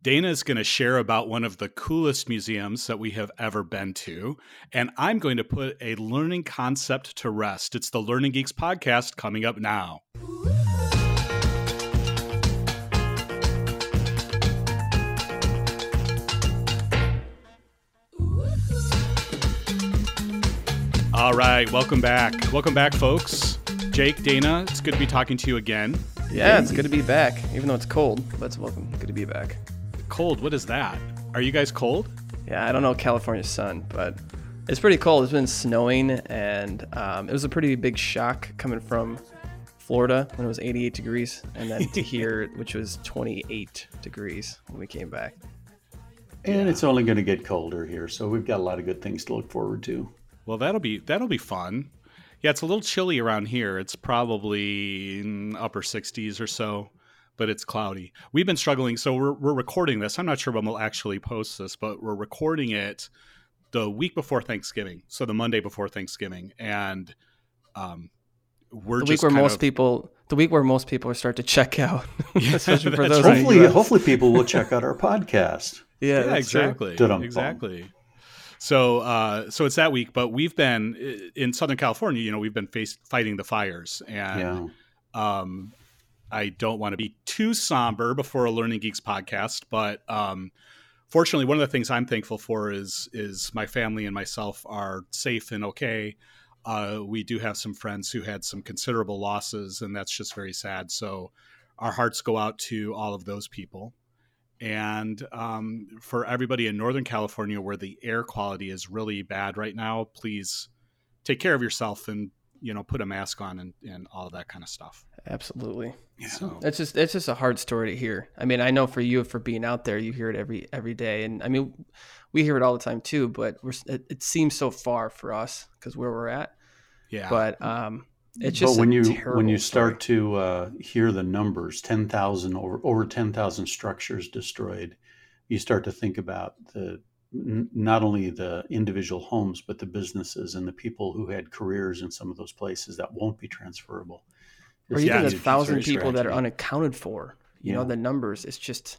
Dana is going to share about one of the coolest museums that we have ever been to. And I'm going to put a learning concept to rest. It's the Learning Geeks podcast coming up now. All right, welcome back. Welcome back, folks. Jake, Dana, it's good to be talking to you again. Yeah, it's good to be back, even though it's cold. But it's welcome. Good to be back. Cold, what is that? Are you guys cold? Yeah, I don't know California sun, but it's pretty cold. It's been snowing, and um, it was a pretty big shock coming from Florida when it was 88 degrees, and then to here, which was 28 degrees when we came back. And yeah. it's only going to get colder here, so we've got a lot of good things to look forward to. Well, that'll be that'll be fun. Yeah, it's a little chilly around here. It's probably upper 60s or so, but it's cloudy. We've been struggling. So we're, we're recording this. I'm not sure when we'll actually post this, but we're recording it the week before Thanksgiving. So the Monday before Thanksgiving. And um, we're the week where most of, people the week where most people start to check out especially for those hopefully hopefully people will check out our podcast yeah, yeah exactly exactly so, uh, so it's that week, but we've been in Southern California. You know, we've been face, fighting the fires, and yeah. um, I don't want to be too somber before a Learning Geeks podcast, but um, fortunately, one of the things I'm thankful for is is my family and myself are safe and okay. Uh, we do have some friends who had some considerable losses, and that's just very sad. So, our hearts go out to all of those people. And um, for everybody in Northern California where the air quality is really bad right now, please take care of yourself and you know put a mask on and, and all that kind of stuff. Absolutely. Yeah. So. It's just it's just a hard story to hear. I mean, I know for you for being out there, you hear it every every day, and I mean, we hear it all the time too. But we're it, it seems so far for us because where we're at. Yeah. But um, it's just but when you when you start story. to uh, hear the numbers, ten thousand over over ten thousand structures destroyed, you start to think about the n- not only the individual homes but the businesses and the people who had careers in some of those places that won't be transferable. Or even a thousand people that are unaccounted for. You yeah. know the numbers. It's just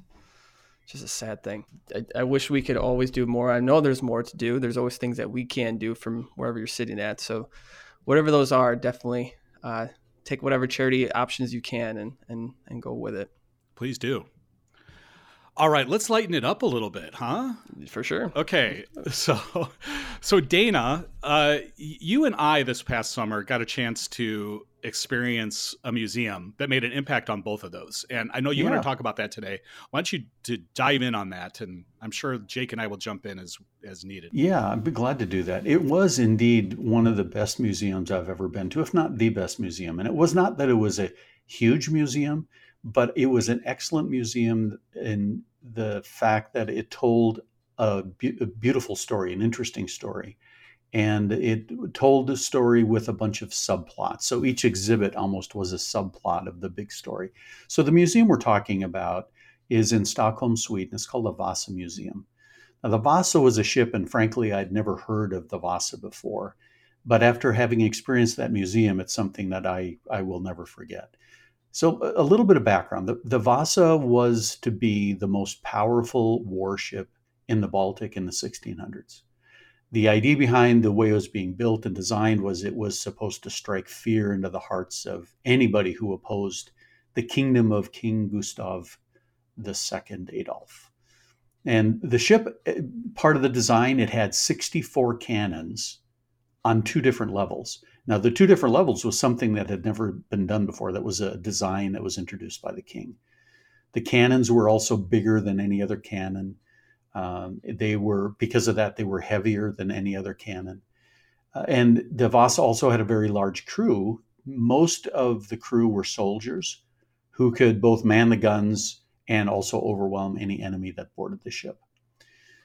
just a sad thing. I, I, wish we could always do more. I know there's more to do. There's always things that we can do from wherever you're sitting at. So whatever those are, definitely uh, take whatever charity options you can and and and go with it. Please do. All right, let's lighten it up a little bit, huh? For sure. Okay, so so Dana, uh, you and I this past summer got a chance to experience a museum that made an impact on both of those, and I know you yeah. want to talk about that today. Why don't you to dive in on that? And I'm sure Jake and I will jump in as as needed. Yeah, I'd be glad to do that. It was indeed one of the best museums I've ever been to, if not the best museum. And it was not that it was a huge museum, but it was an excellent museum in the fact that it told a, a beautiful story, an interesting story. And it told the story with a bunch of subplots. So each exhibit almost was a subplot of the big story. So the museum we're talking about is in Stockholm, Sweden. It's called the Vasa Museum. Now, the Vasa was a ship, and frankly, I'd never heard of the Vasa before. But after having experienced that museum, it's something that I, I will never forget. So, a little bit of background the, the Vasa was to be the most powerful warship in the Baltic in the 1600s. The idea behind the way it was being built and designed was it was supposed to strike fear into the hearts of anybody who opposed the kingdom of King Gustav II Adolf. And the ship, eh, part of the design, it had 64 cannons on two different levels. Now, the two different levels was something that had never been done before. That was a design that was introduced by the king. The cannons were also bigger than any other cannon. Um, they were, because of that, they were heavier than any other cannon. Uh, and the Vasa also had a very large crew. Most of the crew were soldiers who could both man the guns and also overwhelm any enemy that boarded the ship.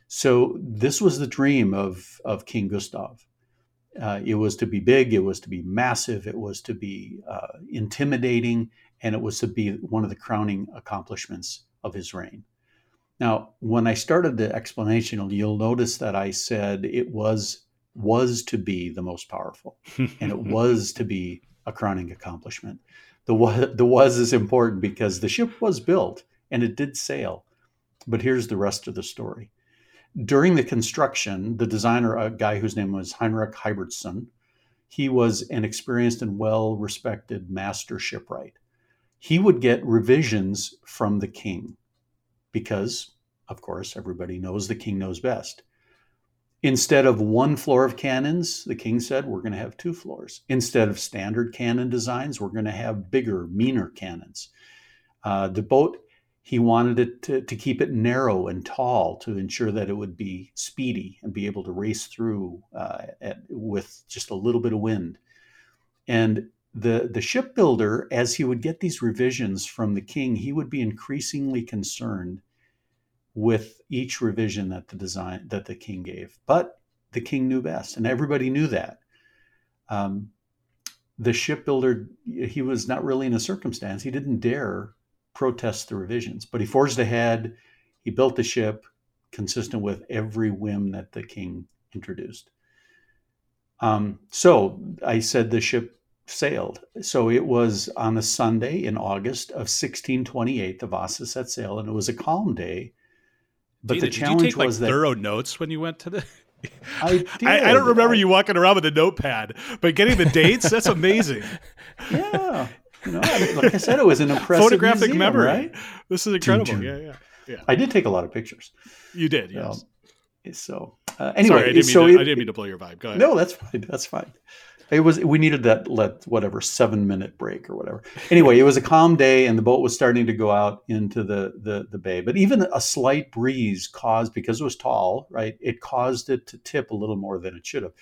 So this was the dream of, of King Gustav. Uh, it was to be big, it was to be massive, it was to be uh, intimidating, and it was to be one of the crowning accomplishments of his reign. Now, when I started the explanation, you'll notice that I said it was was to be the most powerful, and it was to be a crowning accomplishment. The was, the was is important because the ship was built and it did sail. But here's the rest of the story. During the construction, the designer, a guy whose name was Heinrich Hybertsson, he was an experienced and well respected master shipwright. He would get revisions from the king because, of course, everybody knows the king knows best. Instead of one floor of cannons, the king said, we're going to have two floors. Instead of standard cannon designs, we're going to have bigger, meaner cannons. Uh, the boat, he wanted it to, to keep it narrow and tall to ensure that it would be speedy and be able to race through uh, at, with just a little bit of wind. And the, the shipbuilder, as he would get these revisions from the king, he would be increasingly concerned with each revision that the design that the king gave. But the king knew best, and everybody knew that. Um, the shipbuilder, he was not really in a circumstance. He didn't dare protest the revisions, but he forged ahead. He built the ship consistent with every whim that the king introduced. Um, so I said the ship sailed. So it was on a Sunday in August of 1628. The Vasa set sail, and it was a calm day but the challenge did you take, was like, that thorough notes when you went to the. I, I, I, don't remember I, you walking around with a notepad, but getting the dates, that's amazing. Yeah. You know, like I said, it was an impressive photographic museum, memory. Right? This is incredible. Yeah, yeah, yeah. I did take a lot of pictures. You did, yes. Um, so uh, anyway, Sorry, I didn't, so to, it, I didn't mean to blow your vibe. Go ahead. No, that's fine. That's fine. It was we needed that let whatever seven minute break or whatever. Anyway, it was a calm day and the boat was starting to go out into the the, the bay. But even a slight breeze caused because it was tall, right? It caused it to tip a little more than it should have.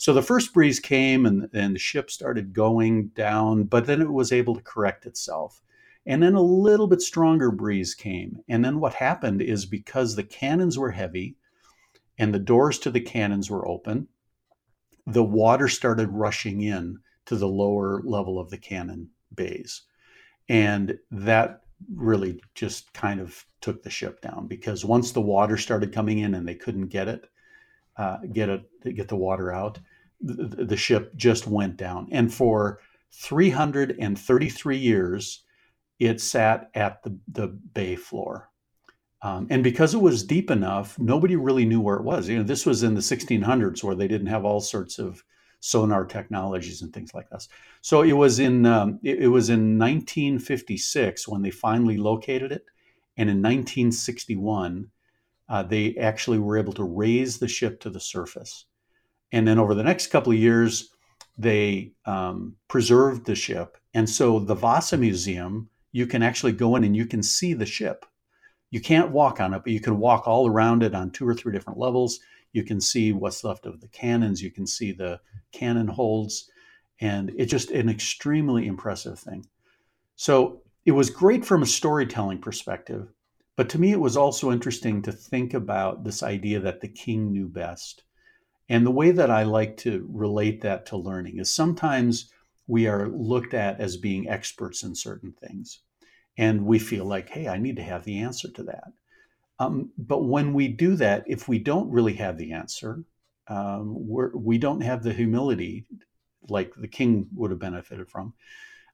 So the first breeze came and, and the ship started going down, but then it was able to correct itself. And then a little bit stronger breeze came. And then what happened is because the cannons were heavy and the doors to the cannons were open, the water started rushing in to the lower level of the cannon bays. And that really just kind of took the ship down because once the water started coming in and they couldn't get it, uh, get it, get the water out, the, the ship just went down. And for 333 years, it sat at the, the bay floor. Um, and because it was deep enough, nobody really knew where it was. You know, this was in the 1600s where they didn't have all sorts of sonar technologies and things like this. So it was in um, it, it, was in 1956 when they finally located it, and in 1961 uh, they actually were able to raise the ship to the surface. And then over the next couple of years, they um, preserved the ship, and so the Vasa Museum you can actually go in and you can see the ship you can't walk on it, but you can walk all around it on two or three different levels. You can see what's left of the cannons. You can see the cannon holds, and it's just an extremely impressive thing. So it was great from a storytelling perspective, but to me, it was also interesting to think about this idea that the king knew best. And the way that I like to relate that to learning is sometimes we are looked at as being experts in certain things and we feel like, hey, I need to have the answer to that. Um, but when we do that, if we don't really have the answer, um, we're, we do not have the humility like the king would have benefited from.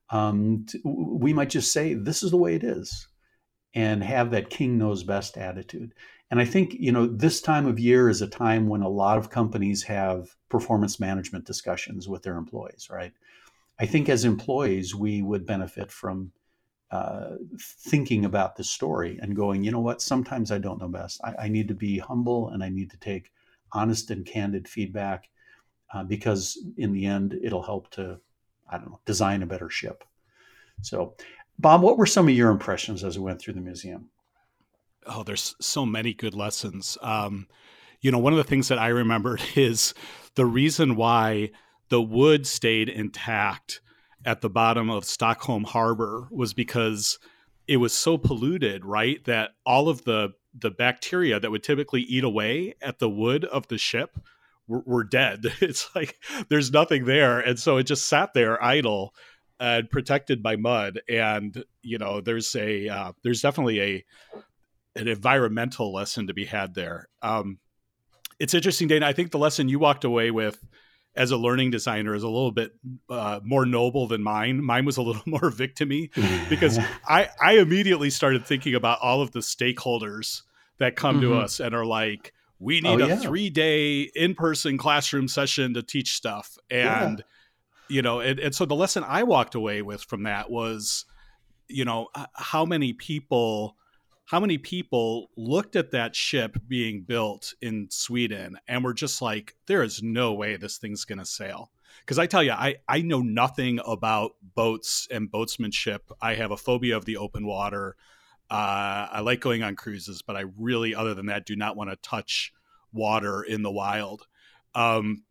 Um, to, we might just say, this is the way it is, and have that king knows best attitude. And I think, you know, this time of year is a time when a lot of companies have performance management discussions with their employees, right? I think as employees, we would benefit from uh, thinking about the story and going, you know what, sometimes I don't know best. I, I, need to be humble and I need to take honest and candid feedback uh, because in the end, it'll help to, I don't know, design a better ship. So, Bob, what were some of your impressions as we went through the museum? Oh, there's so many good lessons. Um, you know, one of the things that I remembered is the reason why the wood stayed intact at the bottom of Stockholm Harbor was because it was so polluted, right? That all of the the bacteria that would typically eat away at the wood of the ship were, were dead. It's like there's nothing there, and so it just sat there idle and protected by mud. And you know, there's a uh, there's definitely a an environmental lesson to be had there. Um, it's interesting, Dana. I think the lesson you walked away with as a learning designer is a little bit uh, more noble than mine. Mine was a little more victimy because I, I immediately started thinking about all of the stakeholders that come mm-hmm. to us and are like, we need oh, a yeah. three day in person classroom session to teach stuff. And, yeah. you know, and, and so the lesson I walked away with from that was, you know, how many people how many people looked at that ship being built in Sweden and were just like, there is no way this thing's going to sail. Because I tell you, I, I know nothing about boats and boatsmanship. I have a phobia of the open water. Uh, I like going on cruises, but I really, other than that, do not want to touch water in the wild. Um,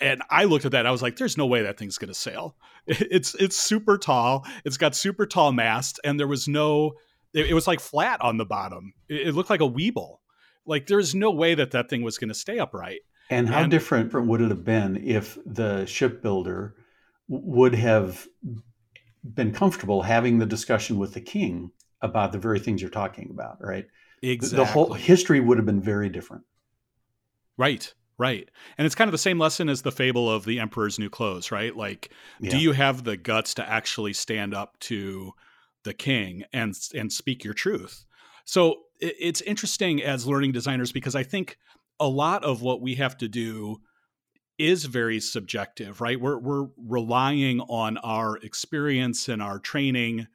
and I looked at that. I was like, "There's no way that thing's going to sail. It's it's super tall. It's got super tall mast, and there was no it, it was like flat on the bottom. It, it, looked like a Weeble. Like there's no way that that thing was going to stay upright. And how and, different would it have been if the shipbuilder would have been comfortable having the discussion with the king about the very things you're talking about, right? Exactly. The whole history would have been very different. Right. Right. And it's kind of the same lesson as the fable of the emperor's new clothes, right? Like, yeah. do you have the guts to actually stand up to the king and and speak your truth. So it's interesting as learning designers because I think a lot of what we have to do is very subjective, right? We're we're relying on our experience and our training,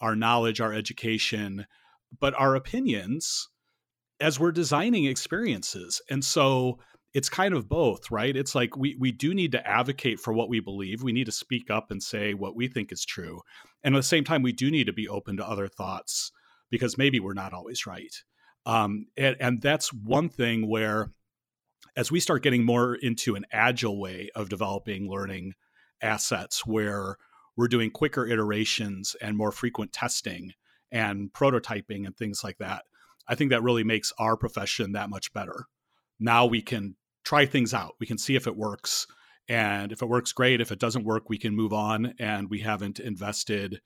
our knowledge, our education, but our opinions as we're designing experiences. And so it's kind of both, right? It's like we we do need to advocate for what we believe. We need to speak up and say what we think is true. And at the same time, we do need to be open to other thoughts because maybe we're not always right. Um, and, and that's one thing where, as we start getting more into an agile way of developing learning assets, where we're doing quicker iterations and more frequent testing and prototyping and things like that, I think that really makes our profession that much better. Now we can try things out. We can see if it works. And if it works, great. If it doesn't work, we can move on. And we haven't invested,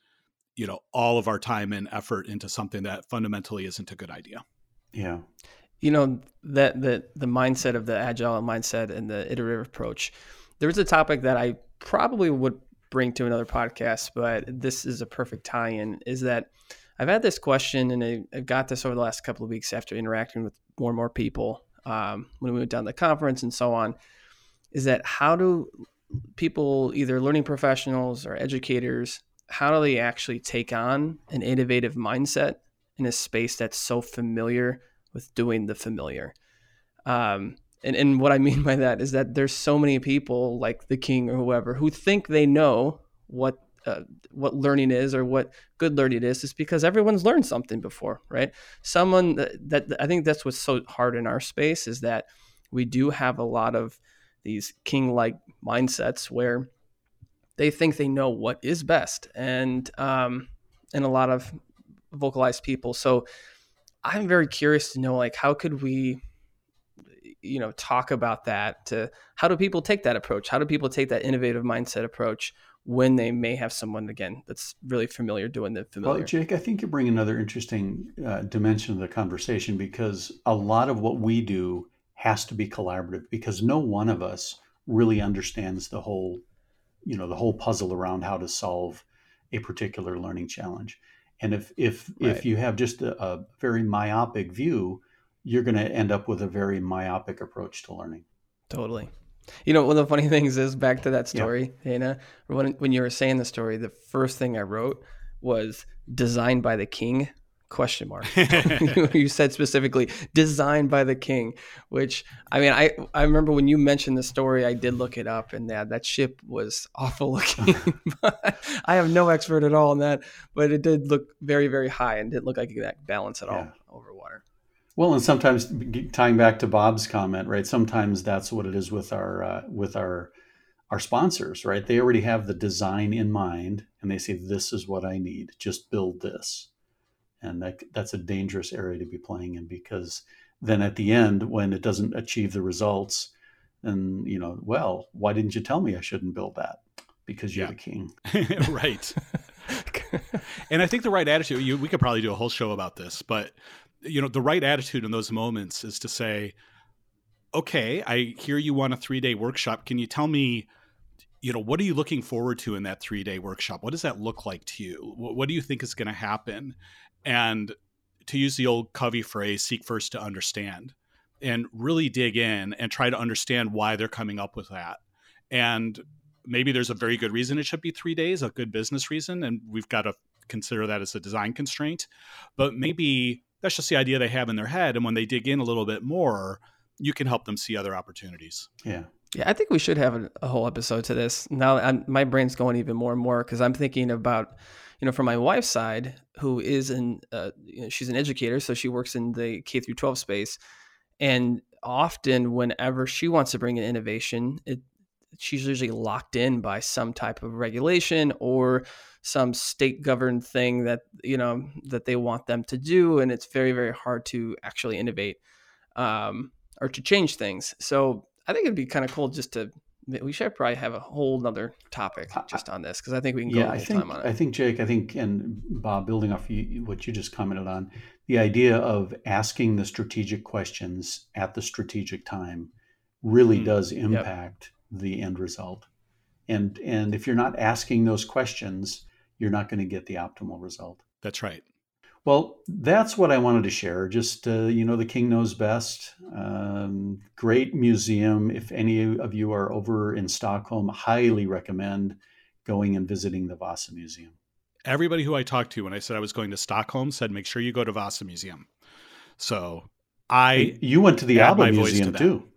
you know, all of our time and effort into something that fundamentally isn't a good idea. Yeah. You know, that the the mindset of the agile mindset and the iterative approach. There's a topic that I probably would bring to another podcast, but this is a perfect tie-in. Is that I've had this question, and I, have got this over the last couple of weeks after interacting with more and more people um, when we went down to the conference and so on, is that how do people, either learning professionals or educators, how do they actually take on an innovative mindset in a space that's so familiar with doing the familiar? Um, and, and what I mean by that is that there's so many people like the king or whoever who think they know what uh, what learning is or what good learning is is because everyone's learned something before right? Someone that, that i think that's what's so hard in our space is that we do have a lot of these king like mindsets where they think they know what is best and um and a lot of vocalized people. So i'm very curious to know like how could we you know talk about that to how do people take that approach how do people take that innovative mindset approach when they may have someone again that's really familiar doing the familiar. Well, Jake, I think you bring another interesting uh, dimension of the conversation because a lot of what we do has to be collaborative because no one of us really understands the whole, you know, the whole puzzle around how to solve a particular learning challenge. And if if right. if you have just a, a very myopic view, you're going to end up with a very myopic approach to learning. Totally. You know, one of the funny things is back to that story, yeah. Hannah. When when you were saying the story, the first thing I wrote was designed by the king question mark you said specifically designed by the king which i mean i i remember when you mentioned the story i did look it up and that that ship was awful looking i have no expert at all in that but it did look very very high and didn't look like it that balance at all over water well, and sometimes tying back to Bob's comment, right? Sometimes that's what it is with our uh, with our our sponsors, right? They already have the design in mind, and they say, "This is what I need. Just build this." And that that's a dangerous area to be playing in because then at the end, when it doesn't achieve the results, and you know, well, why didn't you tell me I shouldn't build that? Because you're yeah. the king, right? and I think the right attitude. You, we could probably do a whole show about this, but you know the right attitude in those moments is to say okay i hear you want a three day workshop can you tell me you know what are you looking forward to in that three day workshop what does that look like to you what, what do you think is going to happen and to use the old Covey phrase, seek first to understand and really dig in and try to understand why they're coming up with that. And maybe there's a very good reason it should be three days, a good business reason, and we've got to consider that as a design constraint. But maybe that's just the idea they have in their head. And when they dig in a little bit more, you can help them see other opportunities. Yeah. Yeah, I think we should have a, a whole episode to this. Now, I'm, my brain's going even more and more because I'm thinking about, you know, from my wife's side, who is in, uh, you know, she's an educator, so she works in the K through 12 space, and often whenever she wants to bring in innovation, it, she's usually locked in by some type of regulation or some state governed thing that you know that they want them to do, and it's very very hard to actually innovate um, or to change things. So I think it'd be kind of cool just to we should probably have a whole nother topic just on this because I think we can go yeah, I think, time on it. I think Jake, I think, and Bob, building off you, what you just commented on, the idea of asking the strategic questions at the strategic time really mm-hmm. does impact yep. the end result. And and if you're not asking those questions, you're not going to get the optimal result. That's right. Well, that's what I wanted to share. Just, uh, you know, the king knows best. Um, great museum. If any of you are over in Stockholm, highly recommend going and visiting the Vasa Museum. Everybody who I talked to when I said I was going to Stockholm said, make sure you go to Vasa Museum. So I. You went to the ABBA Museum to too.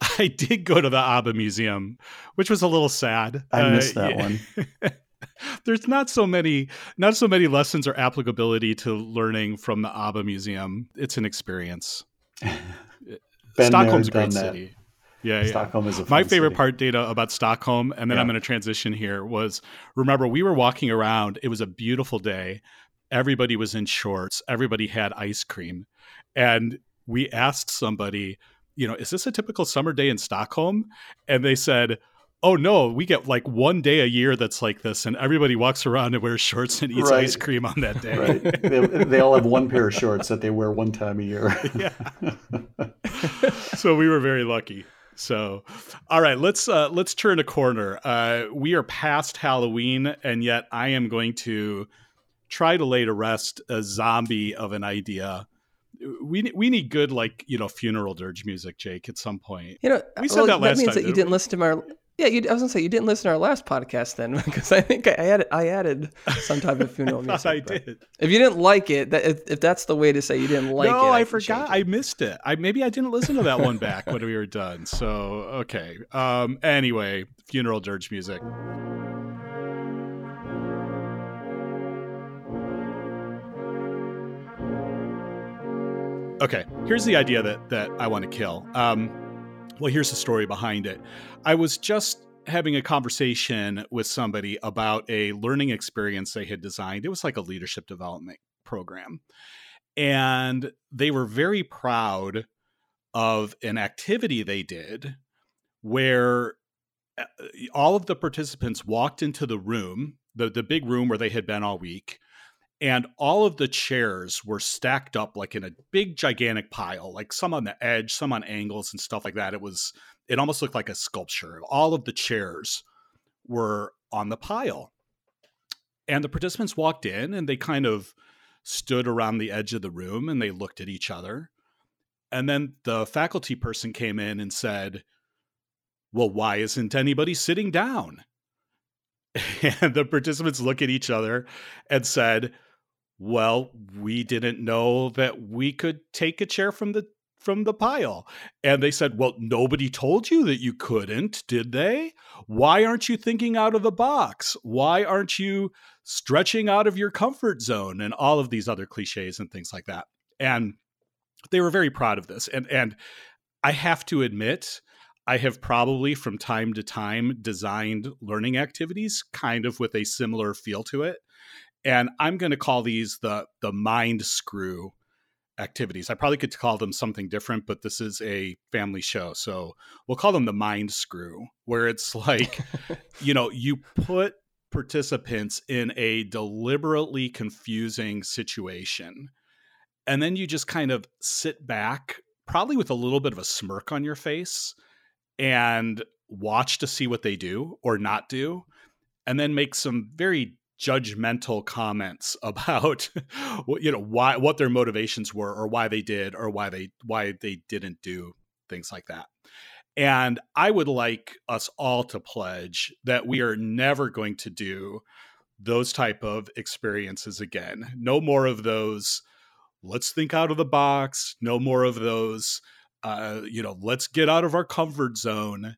I did go to the ABBA Museum, which was a little sad. I missed uh, that yeah. one. there's not so many not so many lessons or applicability to learning from the ABBA Museum. It's an experience. Uh, Stockholm's there, a great city. Yeah, Stockholm yeah. is a my favorite city. part data about Stockholm, and then yeah. I'm going to transition here. Was remember we were walking around. It was a beautiful day. Everybody was in shorts. Everybody had ice cream, and we asked somebody, you know, is this a typical summer day in Stockholm? And they said, oh no, we get like one day a year that's like this, and everybody walks around and wears shorts and eats right. ice cream on that day. Right. they, they, all have one pair of shorts that they wear one time a year. yeah. so we were very lucky. So, all right, let's uh, let's turn a corner. Uh, we are past Halloween, and yet I am going to try to lay to rest a zombie of an idea we we need good like you know funeral dirge music, Jake. At some point, you know, we said well, that last that means time, that you didn't we? listen to my yeah, you, I was gonna say you didn't listen to our last podcast then, because I think I added I added some type of funeral music. I did. If you didn't like it, that, if, if, that's the way to say you didn't like no, it, I, I forgot. I missed it. I maybe I didn't listen to that one back when we were done. So okay. Um. Anyway, funeral dirge music. Okay, here's the idea that that I want to kill. Um well, here's the story behind it. I was just having a conversation with somebody about a learning experience they had designed. It was like a leadership development program. And they were very proud of an activity they did where uh, all of the participants walked into the room, the, the big room where they had been all week, and all of the chairs were stacked up like in a big gigantic pile like some on the edge some on angles and stuff like that. It was it almost looked like a sculpture. All of the chairs were on the pile. And the participants walked in and they kind of stood around the edge of the room and they looked at each other. And then the faculty person came in and said well why isn't anybody sitting down? And the participants look at each other and said well we didn't know that we could take a chair from the from the pile. And they said well nobody told you that you couldn't did they? Why aren't you thinking out of the box? Why aren't you stretching out of your comfort zone? And all of these other cliches and things like that. And they were very proud of this. And and i have to admit I have probably from time to time designed learning activities kind of with a similar feel to it and I'm going to call these the the mind screw activities. I probably could call them something different, but this is a family show, so we'll call them the mind screw, where it's like, you know, you put participants in a deliberately confusing situation, and then you just kind of sit back, probably with a little bit of a smirk on your face, and watch to see what they do or not do, and then make some very judgmental comments about you know why what their motivations were or why they did or why they why they didn't do things like that. And i would like us all to pledge that we are never going to do those type of experiences again. No more of those let's think out of the box. No more of those uh, you know let's get out of our comfort zone.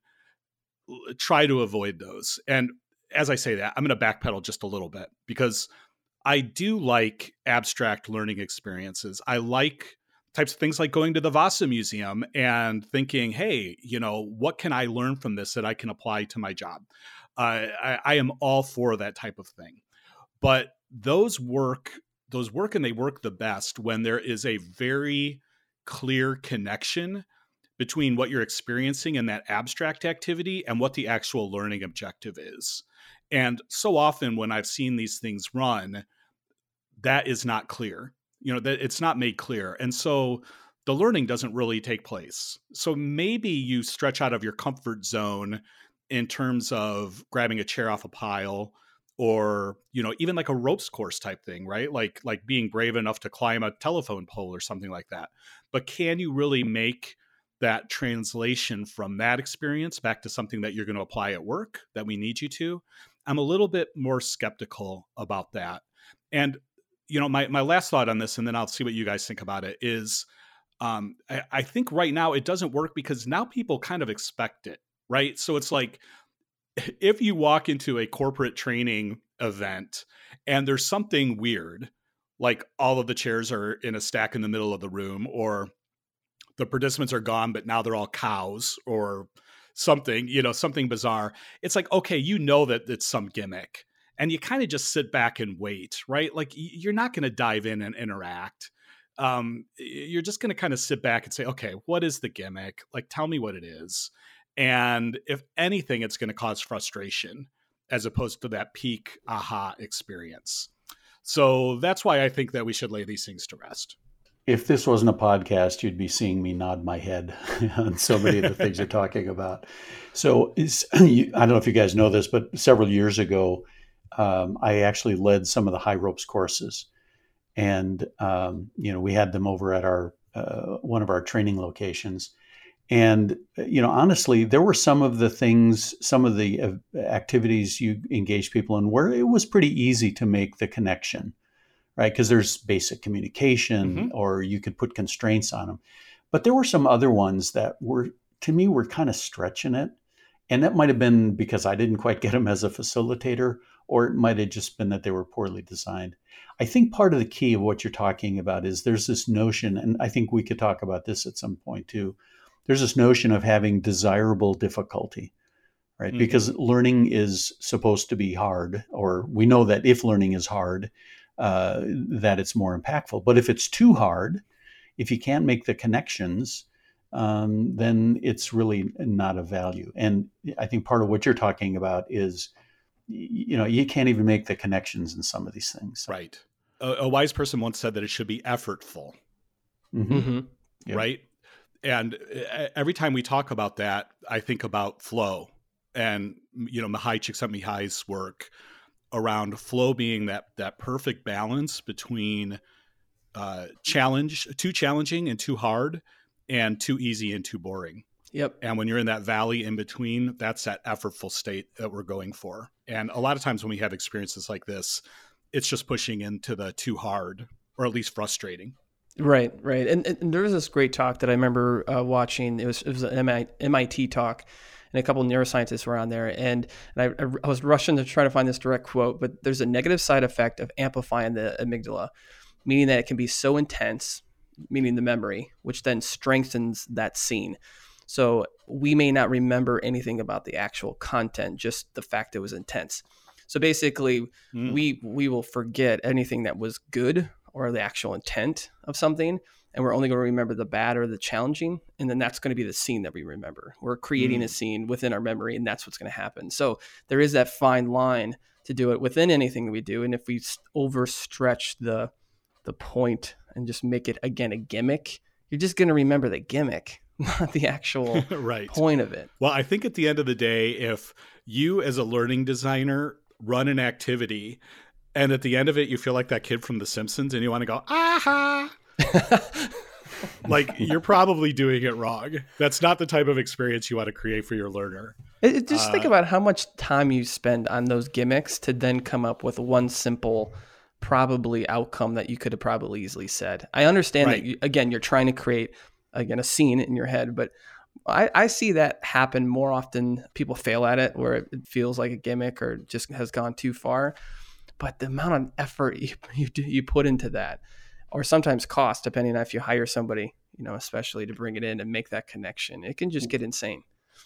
Try to avoid those. And as I say that, I'm going to backpedal just a little bit because I do like abstract learning experiences. I like types of things like going to the Vasa Museum and thinking, hey, you know, what can I learn from this that I can apply to my job? Uh, I, I am all for that type of thing. But those work, those work and they work the best when there is a very clear connection between what you're experiencing in that abstract activity and what the actual learning objective is. And so often when I've seen these things run, that is not clear. You know, that it's not made clear. And so the learning doesn't really take place. So maybe you stretch out of your comfort zone in terms of grabbing a chair off a pile or you know even like a ropes course type thing right like like being brave enough to climb a telephone pole or something like that but can you really make that translation from that experience back to something that you're going to apply at work that we need you to I'm a little bit more skeptical about that. And you know, my my last thought on this, and then I'll see what you guys think about it, is um, I, I think right now it doesn't work because now people kind of expect it, right? So it's like if you walk into a corporate training event and there's something weird, like all of the chairs are in a stack in the middle of the room, or the participants are gone, but now they're all cows, or something, you know, something bizarre, it's like, okay, you know that it's some gimmick. And you kind of just sit back and wait, right? Like you're not going to dive in and interact. Um, you're just going to kind of sit back and say, okay, what is the gimmick? Like, tell me what it is. And if anything, it's going to cause frustration as opposed to that peak aha experience. So that's why I think that we should lay these things to rest if this wasn't a podcast, you'd be seeing me nod my head on so many of the things you're talking about. So I don't know if you guys know this, but several years ago, um, I actually led some of the high ropes courses, and um, you know we had them over at our uh, one of our training locations. And you know, honestly, there were some of the things, some of the uh, activities you engage people in where it was pretty easy to make the connection right? Because there's basic communication, mm-hmm. or you could put constraints on them. But there were some other ones that were, to me, were kind of stretching it. And that might have been because I didn't quite get them as a facilitator, or it might have just been that they were poorly designed. I think part of the key of what you're talking about is there's this notion, and I think we could talk about this at some point too. There's this notion of having desirable difficulty, right? Mm-hmm. Because learning is supposed to be hard, or we know that if learning is hard, uh, that it's more impactful. But if it's too hard, if you can't make the connections, um, then it's really not of value. And I think part of what you're talking about is, you know, you can't even make the connections in some of these things. Right. A, a wise person once said that it should be effortful. Mm-hmm. Mm-hmm. Yep. Right. And uh, every time we talk about that, I think about flow and, you know, Mihaly Csikszentmihalyi's work around flow being that that perfect balance between uh, challenge, too challenging and too hard, and too easy and too boring. Yep. And when you're in that valley in between, that's that effortful state that we're going for. And a lot of times when we have experiences like this, it's just pushing into the too hard or at least frustrating. Right, right. And, and there was this great talk that I remember uh, watching. It was it was an MIT talk, and a couple neuroscientists were on there. And, and I, I, was rushing to try to find this direct quote, but there's a negative side effect of amplifying the amygdala, meaning that it can be so intense, meaning the memory, which then strengthens that scene. So we may not remember anything about the actual content, just the fact it was intense. So basically, mm. we we will forget anything that was good or the actual intent of something and we're only going to remember the bad or the challenging and then that's going to be the scene that we remember we're creating mm. a scene within our memory and that's what's going to happen so there is that fine line to do it within anything that we do and if we overstretch the the point and just make it again a gimmick you're just going to remember the gimmick not the actual right. point of it well i think at the end of the day if you as a learning designer run an activity and at the end of it, you feel like that kid from The Simpsons, and you want to go aha. like you're probably doing it wrong. That's not the type of experience you want to create for your learner. It, just uh, think about how much time you spend on those gimmicks to then come up with one simple probably outcome that you could have probably easily said. I understand right. that you, again you're trying to create again a scene in your head, but I, I see that happen more often. People fail at it where it feels like a gimmick or just has gone too far. But the amount of effort you you, you put into that, or sometimes cost, depending on if you hire somebody, you know, especially to bring it in and make that connection, it can just get insane.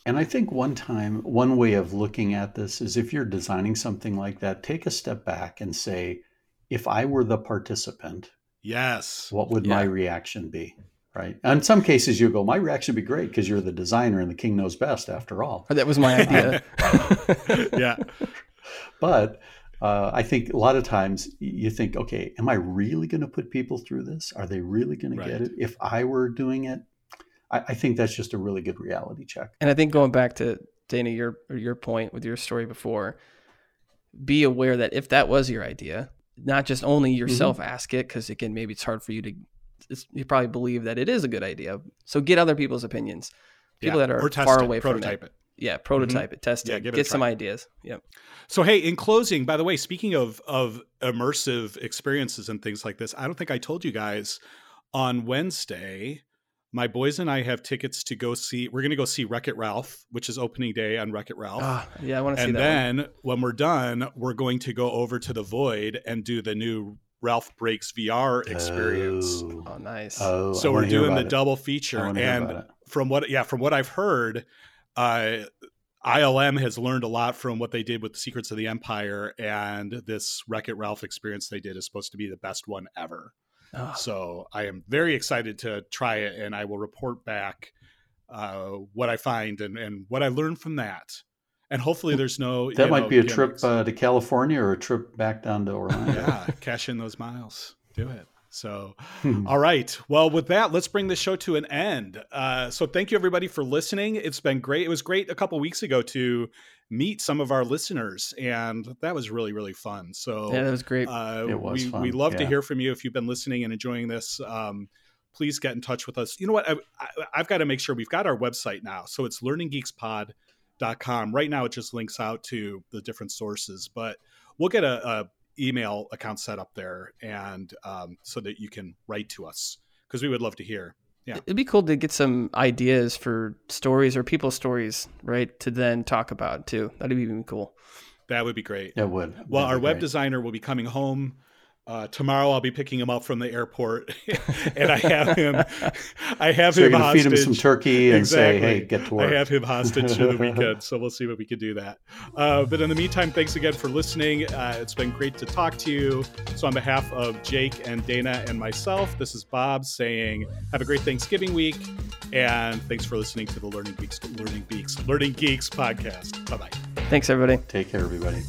And I think one time, one way of looking at this is if you're designing something like that, take a step back and say, if I were the participant, yes, what would yeah. my reaction be? Right. And in some cases, you go, my reaction would be great because you're the designer and the king knows best after all. That was my idea. yeah. But uh, I think a lot of times you think, okay, am I really going to put people through this? Are they really going right. to get it? If I were doing it, I, I, think that's just a really good reality check. And I think going back to Dana, your your point with your story before, be aware that if that was your idea, not just only yourself mm-hmm. ask it because again maybe it's hard for you to you probably believe that it is a good idea so get other people's opinions people yeah. that are far away from it. it. Yeah prototype mm-hmm. it test yeah, it get it some ideas yep so hey in closing by the way speaking of of immersive experiences and things like this i don't think i told you guys on wednesday my boys and I have tickets to go see. We're going to go see Wreck It Ralph, which is opening day on Wreck It Ralph. Ah, yeah, I want to see that. And then one. when we're done, we're going to go over to the Void and do the new Ralph Breaks VR experience. Oh, oh nice. Oh, so we're doing the it. double feature. And from what, yeah, from what I've heard, uh, ILM has learned a lot from what they did with the Secrets of the Empire, and this Wreck It Ralph experience they did is supposed to be the best one ever. Oh. So I am very excited to try it, and I will report back uh, what I find and, and what I learned from that. And hopefully, there's no that might know, be a gimmicks. trip uh, to California or a trip back down to Orlando. yeah, cash in those miles. Do it. So, hmm. all right. Well, with that, let's bring the show to an end. Uh, so, thank you everybody for listening. It's been great. It was great a couple weeks ago to meet some of our listeners, and that was really really fun. So, yeah, that was great. Uh, it was. We fun. we love yeah. to hear from you if you've been listening and enjoying this. Um, please get in touch with us. You know what? I, have got to make sure we've got our website now. So it's learninggeekspod.com. Right now, it just links out to the different sources, but we'll get a, a email account set up there and um, so that you can write to us because we would love to hear. Yeah. It'd be cool to get some ideas for stories or people's stories right to then talk about too. That'd be even cool. That would be great. It would. Well That'd our web designer will be coming home uh, tomorrow I'll be picking him up from the airport, and I have him. I have so him hostage. Feed him some turkey and exactly. say, "Hey, get to work." I have him hostage for the weekend, so we'll see what we can do that. Uh, but in the meantime, thanks again for listening. Uh, it's been great to talk to you. So on behalf of Jake and Dana and myself, this is Bob saying, "Have a great Thanksgiving week," and thanks for listening to the Learning Geeks, Learning Geeks, Learning Geeks podcast. Bye bye. Thanks, everybody. Take care, everybody.